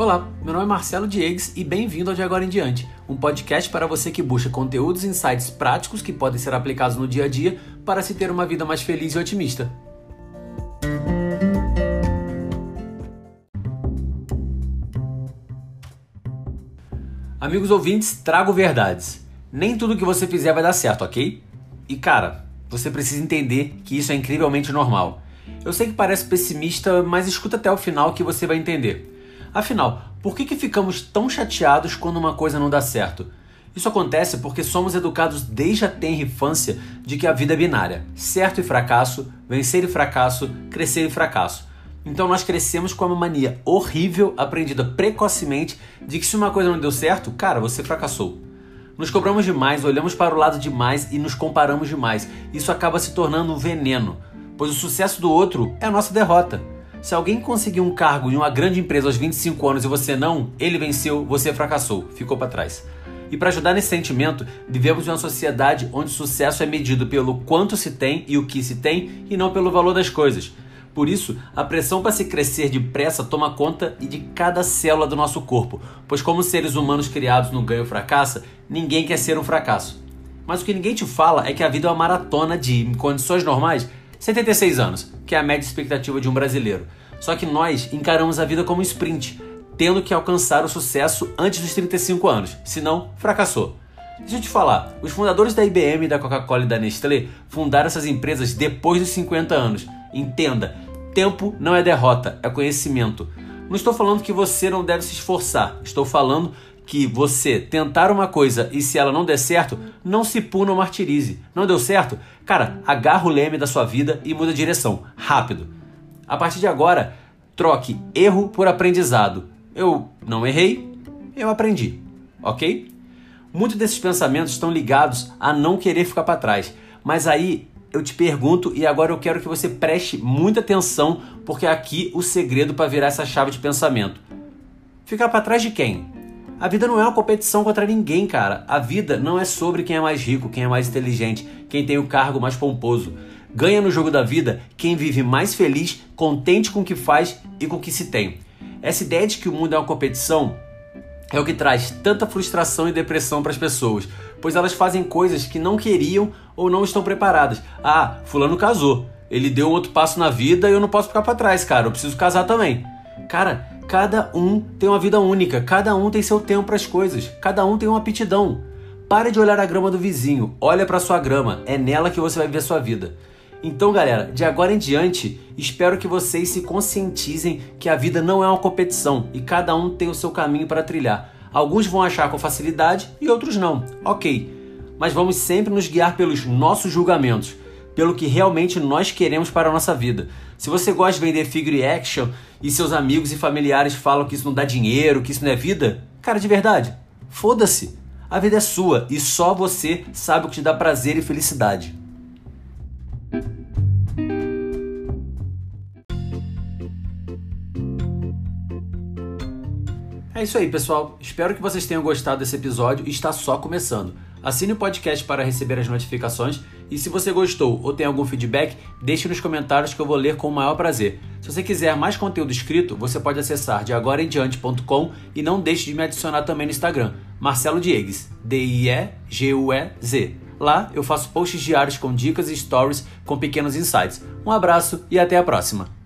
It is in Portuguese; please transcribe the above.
Olá, meu nome é Marcelo Diegues e bem-vindo ao De Agora em Diante, um podcast para você que busca conteúdos e insights práticos que podem ser aplicados no dia a dia para se ter uma vida mais feliz e otimista. Amigos ouvintes, trago verdades. Nem tudo que você fizer vai dar certo, ok? E cara, você precisa entender que isso é incrivelmente normal. Eu sei que parece pessimista, mas escuta até o final que você vai entender. Afinal, por que, que ficamos tão chateados quando uma coisa não dá certo? Isso acontece porque somos educados desde a tenra infância de que a vida é binária: certo e fracasso, vencer e fracasso, crescer e fracasso. Então nós crescemos com uma mania horrível aprendida precocemente de que se uma coisa não deu certo, cara, você fracassou. Nos cobramos demais, olhamos para o lado demais e nos comparamos demais. Isso acaba se tornando um veneno, pois o sucesso do outro é a nossa derrota. Se alguém conseguiu um cargo em uma grande empresa aos 25 anos e você não, ele venceu, você fracassou, ficou para trás. E para ajudar nesse sentimento, vivemos em uma sociedade onde o sucesso é medido pelo quanto se tem e o que se tem e não pelo valor das coisas. Por isso, a pressão para se crescer depressa toma conta de cada célula do nosso corpo, pois como seres humanos criados no ganho fracassa, ninguém quer ser um fracasso. Mas o que ninguém te fala é que a vida é uma maratona de, em condições normais, 76 anos, que é a média expectativa de um brasileiro. Só que nós encaramos a vida como um sprint, tendo que alcançar o sucesso antes dos 35 anos, senão fracassou. Deixa eu te falar, os fundadores da IBM, da Coca-Cola e da Nestlé fundaram essas empresas depois dos 50 anos. Entenda, tempo não é derrota, é conhecimento. Não estou falando que você não deve se esforçar, estou falando que você tentar uma coisa e se ela não der certo, não se puna ou martirize. Não deu certo? Cara, agarra o leme da sua vida e muda a direção. Rápido. A partir de agora, troque erro por aprendizado. Eu não errei, eu aprendi. Ok? Muitos desses pensamentos estão ligados a não querer ficar para trás. Mas aí eu te pergunto e agora eu quero que você preste muita atenção, porque é aqui o segredo para virar essa chave de pensamento. Ficar para trás de quem? A vida não é uma competição contra ninguém, cara. A vida não é sobre quem é mais rico, quem é mais inteligente, quem tem o cargo mais pomposo. Ganha no jogo da vida quem vive mais feliz, contente com o que faz e com o que se tem. Essa ideia de que o mundo é uma competição é o que traz tanta frustração e depressão para as pessoas, pois elas fazem coisas que não queriam ou não estão preparadas. Ah, fulano casou. Ele deu outro passo na vida e eu não posso ficar para trás, cara. Eu preciso casar também. Cara, Cada um tem uma vida única, cada um tem seu tempo para as coisas, cada um tem uma aptidão. Pare de olhar a grama do vizinho, olha para sua grama, é nela que você vai ver sua vida. Então, galera, de agora em diante, espero que vocês se conscientizem que a vida não é uma competição e cada um tem o seu caminho para trilhar. Alguns vão achar com facilidade e outros não. Ok, mas vamos sempre nos guiar pelos nossos julgamentos pelo que realmente nós queremos para a nossa vida. Se você gosta de vender figure action e seus amigos e familiares falam que isso não dá dinheiro, que isso não é vida, cara, de verdade, foda-se. A vida é sua e só você sabe o que te dá prazer e felicidade. É isso aí, pessoal. Espero que vocês tenham gostado desse episódio e está só começando. Assine o podcast para receber as notificações e se você gostou ou tem algum feedback, deixe nos comentários que eu vou ler com o maior prazer. Se você quiser mais conteúdo escrito, você pode acessar de agora em diante.com e não deixe de me adicionar também no Instagram, Marcelo Diegues, D-I-E-G-U-E-Z. Lá eu faço posts diários com dicas e stories com pequenos insights. Um abraço e até a próxima!